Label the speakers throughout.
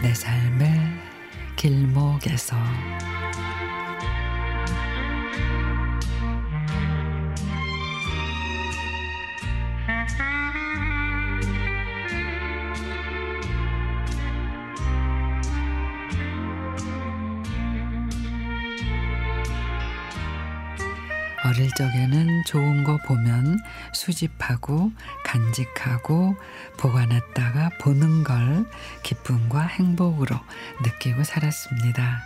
Speaker 1: 내 삶의 길목에서. 어릴 적에는 좋은 거 보면 수집하고 간직하고 보관했다가 보는 걸 기쁨과 행복으로 느끼고 살았습니다.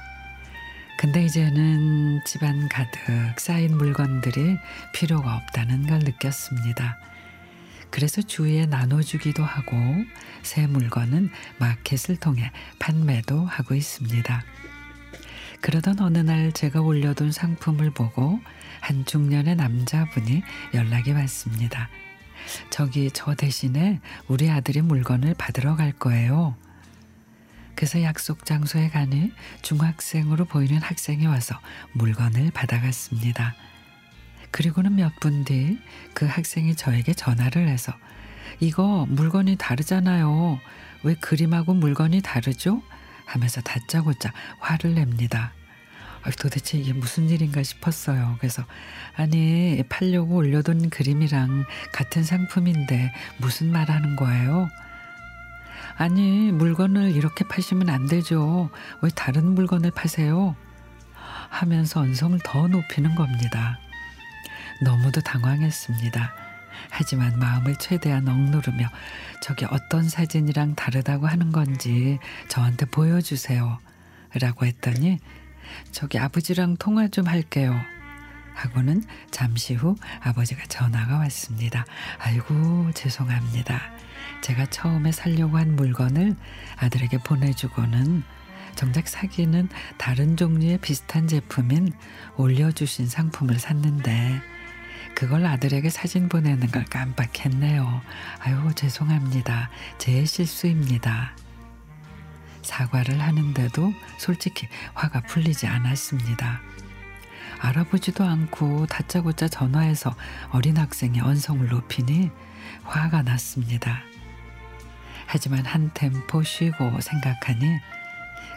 Speaker 1: 근데 이제는 집안 가득 쌓인 물건들이 필요가 없다는 걸 느꼈습니다. 그래서 주위에 나눠주기도 하고 새 물건은 마켓을 통해 판매도 하고 있습니다. 그러던 어느 날 제가 올려둔 상품을 보고 한 중년의 남자분이 연락이 왔습니다. 저기 저 대신에 우리 아들이 물건을 받으러 갈 거예요. 그래서 약속 장소에 가니 중학생으로 보이는 학생이 와서 물건을 받아갔습니다. 그리고는 몇 분 뒤 그 학생이 저에게 전화를 해서 이거 물건이 다르잖아요. 왜 그림하고 물건이 다르죠? 하면서 다짜고짜 화를 냅니다. 도대체 이게 무슨 일인가 싶었어요. 그래서 아니 팔려고 올려둔 그림이랑 같은 상품인데 무슨 말 하는 거예요? 아니 물건을 이렇게 파시면 안 되죠. 왜 다른 물건을 파세요? 하면서 언성을 더 높이는 겁니다. 너무도 당황했습니다. 하지만 마음을 최대한 억누르며 저게 어떤 사진이랑 다르다고 하는 건지 저한테 보여주세요. 라고 했더니 저기 아버지랑 통화 좀 할게요. 하고는 잠시 후 아버지가 전화가 왔습니다. 아이고, 죄송합니다. 제가 처음에 살려고 한 물건을 아들에게 보내주고는 정작 사기는 다른 종류의 비슷한 제품인 올려주신 상품을 샀는데 그걸 아들에게 사진 보내는 걸 깜빡했네요. 아유, 죄송합니다. 제 실수입니다. 사과를 하는데도 솔직히 화가 풀리지 않았습니다. 알아보지도 않고 다짜고짜 전화해서 어린 학생의 언성을 높이니 화가 났습니다. 하지만 한 템포 쉬고 생각하니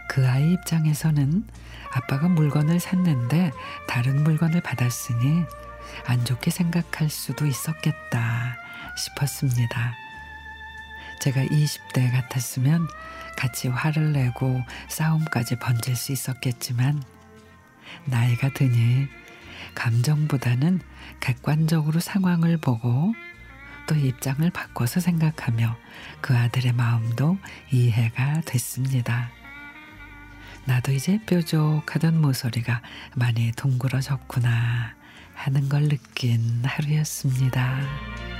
Speaker 1: 그 아이 입장에서는 아빠가 물건을 샀는데 다른 물건을 받았으니 안 좋게 생각할 수도 있었겠다 싶었습니다. 제가 20대 같았으면 같이 화를 내고 싸움까지 번질 수 있었겠지만 나이가 드니 감정보다는 객관적으로 상황을 보고 또 입장을 바꿔서 생각하며 그 아들의 마음도 이해가 됐습니다. 나도 이제 뾰족하던 모서리가 많이 둥그러졌구나 하는 걸 느낀 하루였습니다.